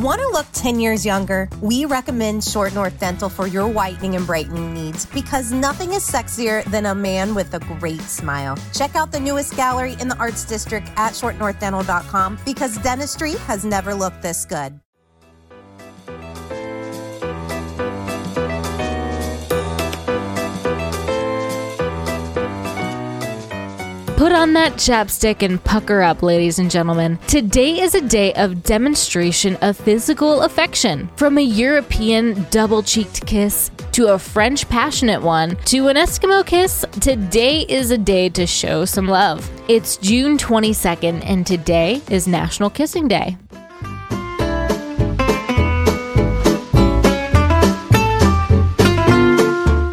Want to look 10 years younger? We recommend Short North Dental for your whitening and brightening needs because nothing is sexier than a man with a great smile. Check out the newest gallery in the Arts District at shortnorthdental.com because dentistry has never looked this good. Put on that chapstick and pucker up, ladies and gentlemen. Today is a day of demonstration of physical affection. From a European double cheeked kiss to a French passionate one to an Eskimo kiss, today is a day to show some love. It's June 22nd, and today is National Kissing Day.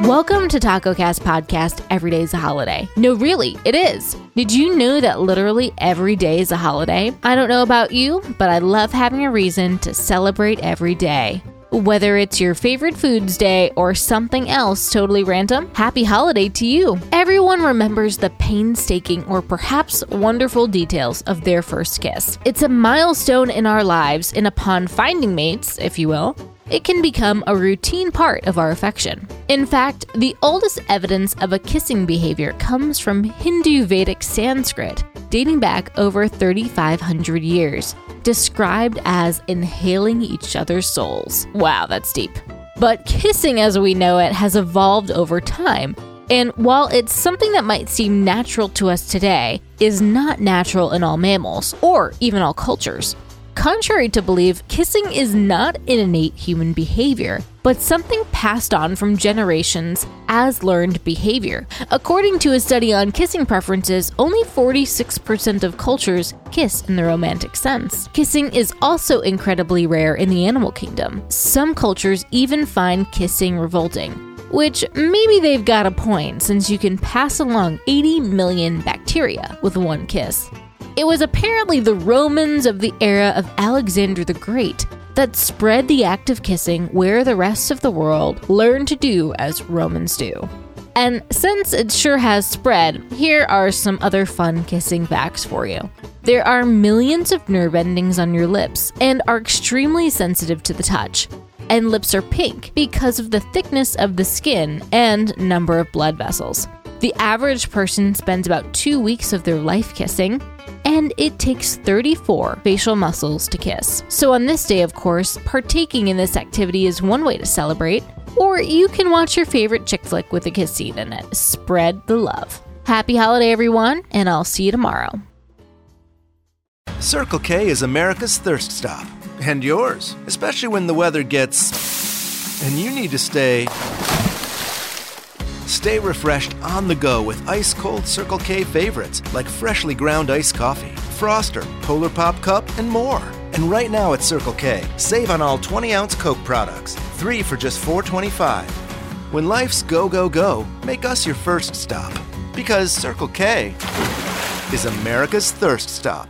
Welcome to Taco Cast Podcast. Every day is a holiday. No, really, it is. Did you know that literally every day is a holiday? I don't know about you, but I love having a reason to celebrate every day. Whether it's your favorite foods day or something else totally random, happy holiday to you. Everyone remembers the painstaking or perhaps wonderful details of their first kiss. It's a milestone in our lives, and upon finding mates, if you will, it can become a routine part of our affection. In fact, the oldest evidence of a kissing behavior comes from Hindu Vedic Sanskrit, dating back over 3,500 years, described as inhaling each other's souls. Wow, that's deep. But kissing as we know it has evolved over time. And while it's something that might seem natural to us today, is not natural in all mammals or even all cultures. Contrary to belief, kissing is not an innate human behavior, but something passed on from generations as learned behavior. According to a study on kissing preferences, only 46% of cultures kiss in the romantic sense. Kissing is also incredibly rare in the animal kingdom. Some cultures even find kissing revolting. Which maybe they've got a point since you can pass along 80 million bacteria with one kiss. It was apparently the Romans of the era of Alexander the Great that spread the act of kissing where the rest of the world learned to do as Romans do. And since it sure has spread, here are some other fun kissing facts for you. There are millions of nerve endings on your lips and are extremely sensitive to the touch. And lips are pink because of the thickness of the skin and number of blood vessels. The average person spends about two weeks of their life kissing, and it takes 34 facial muscles to kiss. So, on this day, of course, partaking in this activity is one way to celebrate, or you can watch your favorite chick flick with a kiss scene in it. Spread the love. Happy holiday, everyone, and I'll see you tomorrow. Circle K is America's thirst stop, and yours, especially when the weather gets. and you need to stay. Stay refreshed on the go with ice cold Circle K favorites like freshly ground iced coffee, Froster, Polar Pop Cup, and more. And right now at Circle K, save on all 20 ounce Coke products, three for just $4.25. When life's go, go, go, make us your first stop. Because Circle K is America's thirst stop.